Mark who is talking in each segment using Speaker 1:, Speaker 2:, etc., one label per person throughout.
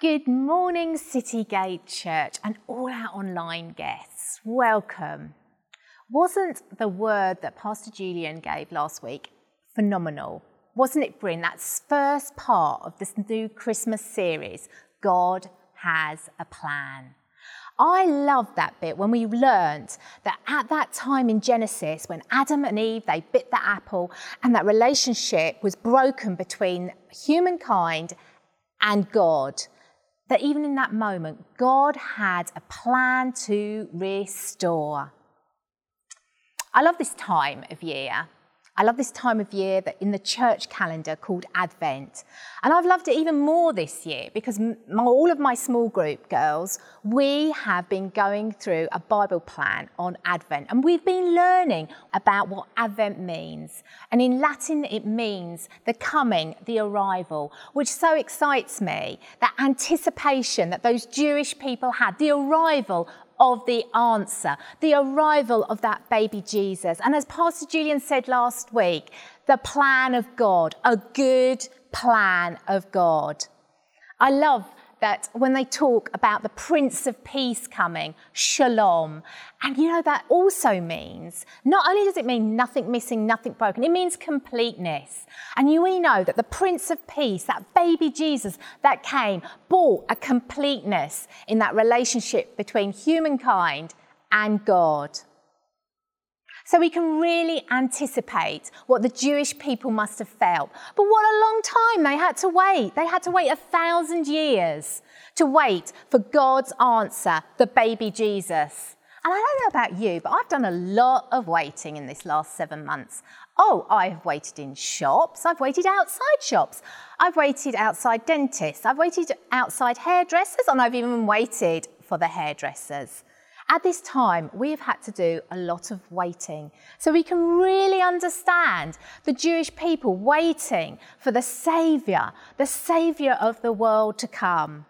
Speaker 1: Good morning, Citygate Church, and all our online guests. Welcome. Wasn't the word that Pastor Julian gave last week phenomenal? Wasn't it brilliant? That's first part of this new Christmas series. God has a plan. I love that bit when we learnt that at that time in Genesis, when Adam and Eve they bit the apple and that relationship was broken between humankind and God that even in that moment, God had a plan to restore. I love this time of year I love this time of year that in the church calendar called Advent. And I've loved it even more this year because all of my small group girls, we have been going through a Bible plan on Advent and we've been learning about what Advent means. And in Latin, it means the coming, the arrival, which so excites me, that anticipation that those Jewish people had, the arrival of the answer, the arrival of that baby Jesus. And as Pastor Julian said last week, the plan of God, a good plan of God. I love that when they talk about the Prince of Peace coming, Shalom, and you know, that also means, not only does it mean nothing missing, nothing broken, it means completeness. And you we know that the Prince of Peace, that baby Jesus that came, brought a completeness in that relationship between humankind and God. So we can really anticipate what the Jewish people must have felt. But what a long time they had to wait. They had to wait a thousand years to wait for God's answer, the baby Jesus. And I don't know about you, but I've done a lot of waiting in this last seven months. Oh, I have waited in shops. I've waited outside shops. I've waited outside dentists. I've waited outside hairdressers, and I've even waited for the hairdressers. At this time, we have had to do a lot of waiting. So we can really understand the Jewish people waiting for the Saviour, the Saviour of the world to come.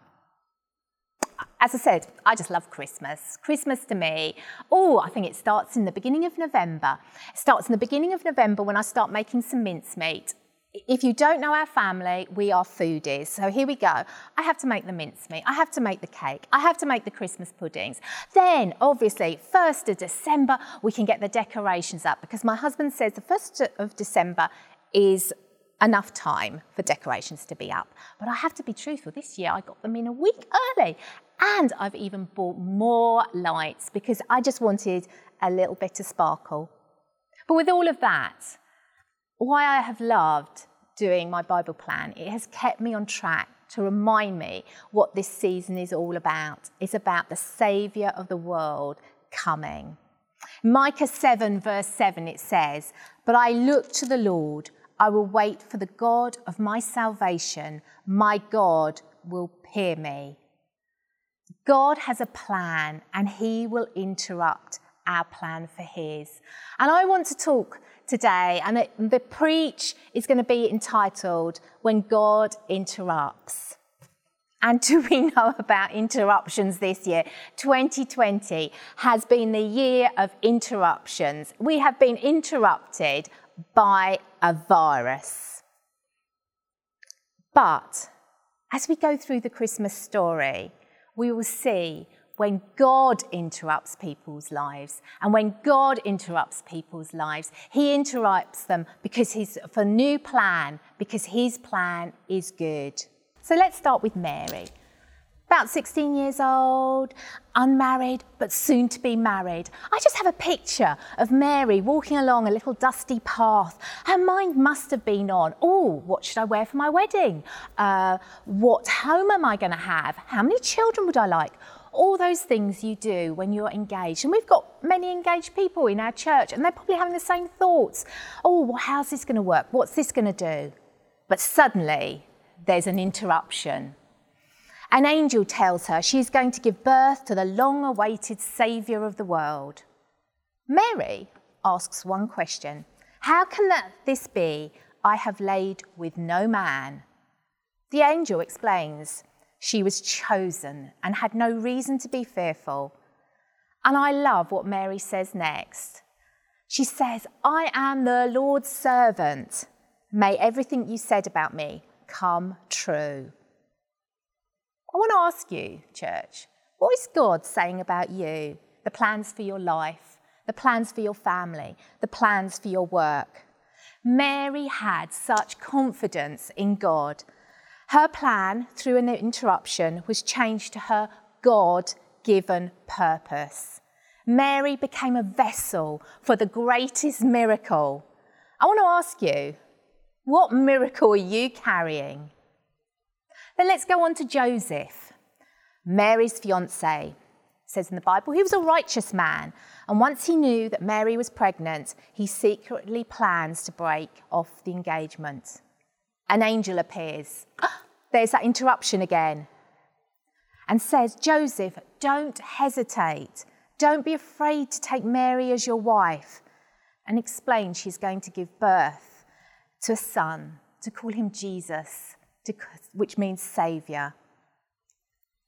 Speaker 1: As I said, I just love Christmas. Christmas to me, oh, I think it starts in the beginning of November. It starts in the beginning of November when I start making some mincemeat if you don't know our family, we are foodies. So here we go. I have to make the mincemeat. I have to make the cake. I have to make the Christmas puddings. Then, obviously, 1st of December, we can get the decorations up because my husband says the 1st of December is enough time for decorations to be up. But I have to be truthful. This year, I got them in a week early. And I've even bought more lights because I just wanted a little bit of sparkle. But with all of that, why I have loved doing my Bible plan, it has kept me on track to remind me what this season is all about. It's about the Saviour of the world coming. Micah 7, verse 7, it says, But I look to the Lord, I will wait for the God of my salvation. My God will hear me. God has a plan and he will interrupt our plan for his. And I want to talk today, and the preach is going to be entitled When God Interrupts. And do we know about interruptions this year? 2020 has been the year of interruptions. We have been interrupted by a virus. But as we go through the Christmas story, we will see when God interrupts people's lives. And when God interrupts people's lives, He interrupts them because He's for new plan, because His plan is good. So let's start with Mary. About 16 years old, unmarried, but soon to be married. I just have a picture of Mary walking along a little dusty path. Her mind must have been on, oh, what should I wear for my wedding? Uh, what home am I going to have? How many children would I like? All those things you do when you're engaged. And we've got many engaged people in our church, and they're probably having the same thoughts. Oh, well, how's this going to work? What's this going to do? But suddenly, there's an interruption. An angel tells her she's going to give birth to the long awaited Saviour of the world. Mary asks one question How can that, this be? I have laid with no man. The angel explains she was chosen and had no reason to be fearful. And I love what Mary says next. She says, I am the Lord's servant. May everything you said about me come true. I want to ask you, church, what is God saying about you? The plans for your life, the plans for your family, the plans for your work. Mary had such confidence in God. Her plan, through an interruption, was changed to her God given purpose. Mary became a vessel for the greatest miracle. I want to ask you, what miracle are you carrying? Then let's go on to Joseph, Mary's fiance. says in the Bible, he was a righteous man, and once he knew that Mary was pregnant, he secretly plans to break off the engagement. An angel appears. There's that interruption again. And says, Joseph, don't hesitate. Don't be afraid to take Mary as your wife. And explain she's going to give birth to a son, to call him Jesus, to, which means Saviour.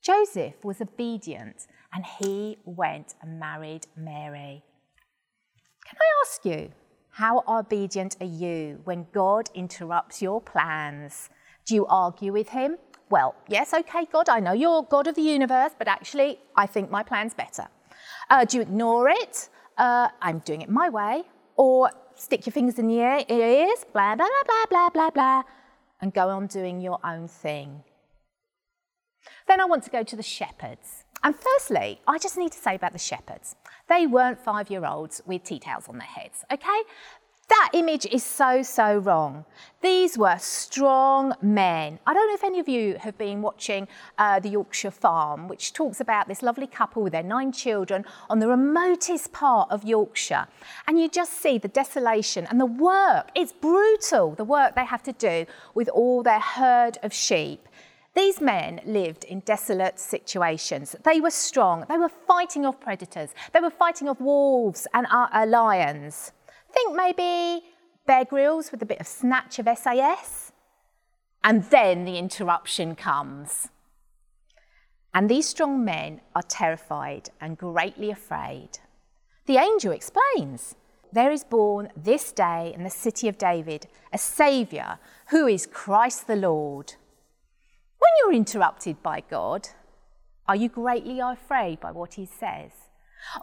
Speaker 1: Joseph was obedient and he went and married Mary. Can I ask you, how obedient are you when God interrupts your plans? Do you argue with him? Well, yes, okay, God, I know you're God of the universe, but actually, I think my plan's better. Uh, do you ignore it? Uh, I'm doing it my way. Or stick your fingers in your ears, blah, blah, blah, blah, blah, blah, blah, and go on doing your own thing. Then I want to go to the shepherds. And firstly, I just need to say about the shepherds. They weren't five year olds with tea towels on their heads, okay? That image is so, so wrong. These were strong men. I don't know if any of you have been watching uh, the Yorkshire Farm, which talks about this lovely couple with their nine children on the remotest part of Yorkshire. And you just see the desolation and the work. It's brutal, the work they have to do with all their herd of sheep. These men lived in desolate situations. They were strong. They were fighting off predators. They were fighting off wolves and uh, lions. Think maybe Bear Grylls with a bit of snatch of SAS. And then the interruption comes. And these strong men are terrified and greatly afraid. The angel explains there is born this day in the city of David a Saviour who is Christ the Lord. When you're interrupted by God, are you greatly afraid by what he says?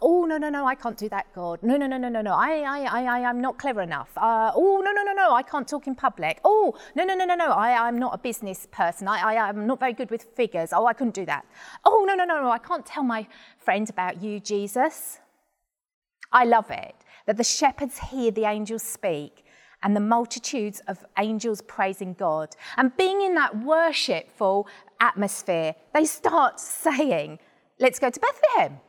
Speaker 1: Oh, no, no, no, I can't do that, God. No, no, no, no, no, no, I, I, I, I am not clever enough. Uh, oh, no, no, no, no, I can't talk in public. Oh, no, no, no, no, no, I, I'm not a business person. I, I, I'm not very good with figures. Oh, I couldn't do that. Oh, no, no, no, no, I can't tell my friend about you, Jesus. I love it that the shepherds hear the angels speak and the multitudes of angels praising God. And being in that worshipful atmosphere, they start saying, Let's go to Bethlehem.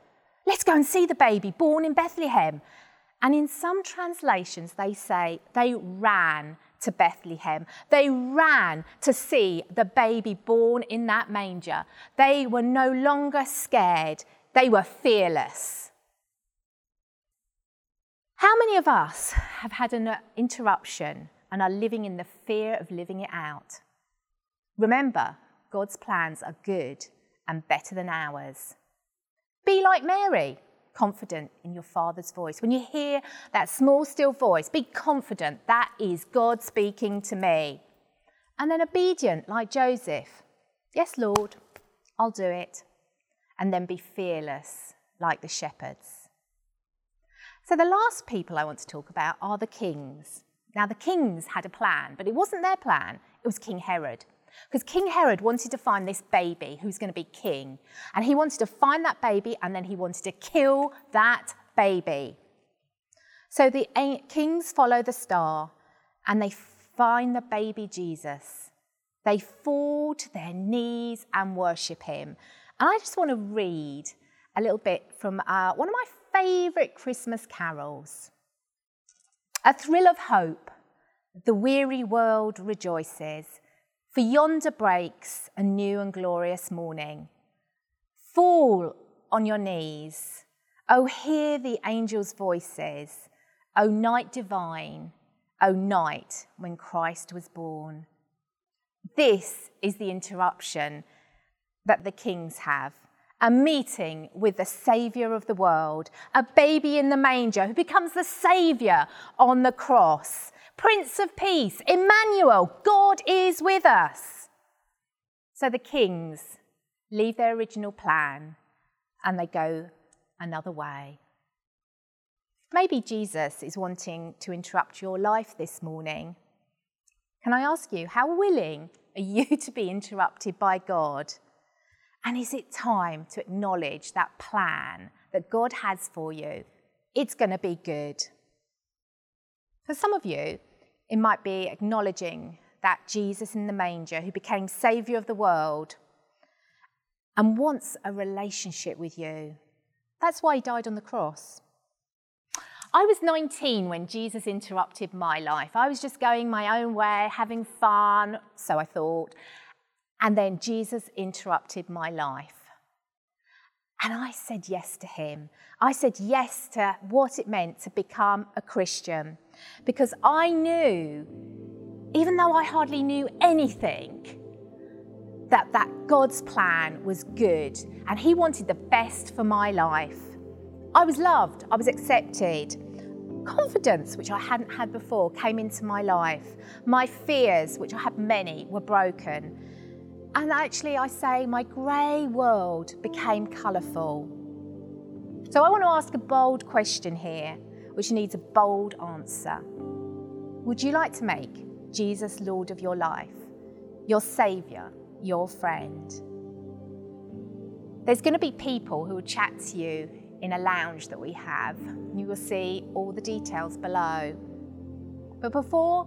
Speaker 1: Let's go and see the baby born in Bethlehem. And in some translations, they say they ran to Bethlehem. They ran to see the baby born in that manger. They were no longer scared, they were fearless. How many of us have had an interruption and are living in the fear of living it out? Remember, God's plans are good and better than ours. Be like Mary, confident in your Father's voice. When you hear that small, still voice, be confident that is God speaking to me. And then obedient, like Joseph. Yes, Lord, I'll do it. And then be fearless, like the shepherds. So, the last people I want to talk about are the kings. Now, the kings had a plan, but it wasn't their plan, it was King Herod. Because King Herod wanted to find this baby who's going to be king. And he wanted to find that baby and then he wanted to kill that baby. So the kings follow the star and they find the baby Jesus. They fall to their knees and worship him. And I just want to read a little bit from uh, one of my favourite Christmas carols. A thrill of hope, the weary world rejoices, for yonder breaks a new and glorious morning. Fall on your knees, oh, hear the angels' voices, O night divine, O night when Christ was born. This is the interruption that the kings have a meeting with the Saviour of the world, a baby in the manger who becomes the Saviour on the cross. Prince of Peace, Emmanuel, God is with us. So the kings leave their original plan, and they go another way. Maybe Jesus is wanting to interrupt your life this morning. Can I ask you, how willing are you to be interrupted by God? And is it time to acknowledge that plan that God has for you? It's going to be good. For some of you, it might be acknowledging that Jesus in the manger, who became Saviour of the world and wants a relationship with you. That's why he died on the cross. I was 19 when Jesus interrupted my life. I was just going my own way, having fun, so I thought. And then Jesus interrupted my life. And I said yes to him. I said yes to what it meant to become a Christian because I knew, even though I hardly knew anything, that, that God's plan was good and He wanted the best for my life. I was loved, I was accepted. Confidence, which I hadn't had before, came into my life. My fears, which I had many, were broken. And actually, I say my grey world became colourful. So I want to ask a bold question here, which needs a bold answer. Would you like to make Jesus Lord of your life, your Saviour, your friend? There's going to be people who will chat to you in a lounge that we have. You will see all the details below. But before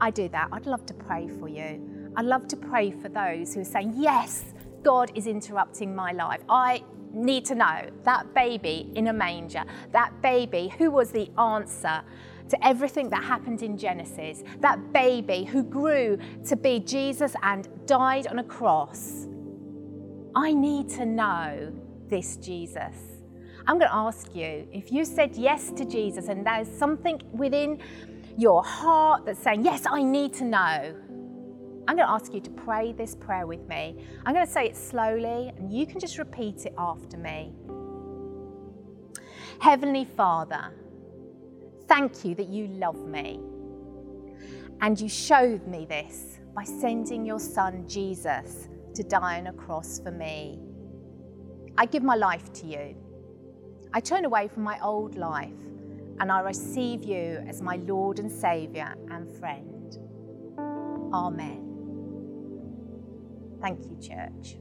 Speaker 1: I do that, I'd love to pray for you. I'd love to pray for those who are saying, Yes, God is interrupting my life. I need to know that baby in a manger, that baby who was the answer to everything that happened in Genesis, that baby who grew to be Jesus and died on a cross. I need to know this Jesus. I'm going to ask you if you said yes to Jesus and there's something within your heart that's saying, Yes, I need to know. I'm going to ask you to pray this prayer with me. I'm going to say it slowly, and you can just repeat it after me. Heavenly Father, thank you that you love me. And you showed me this by sending your son Jesus to die on a cross for me. I give my life to you. I turn away from my old life and I receive you as my Lord and Saviour and friend. Amen. Thank you, church.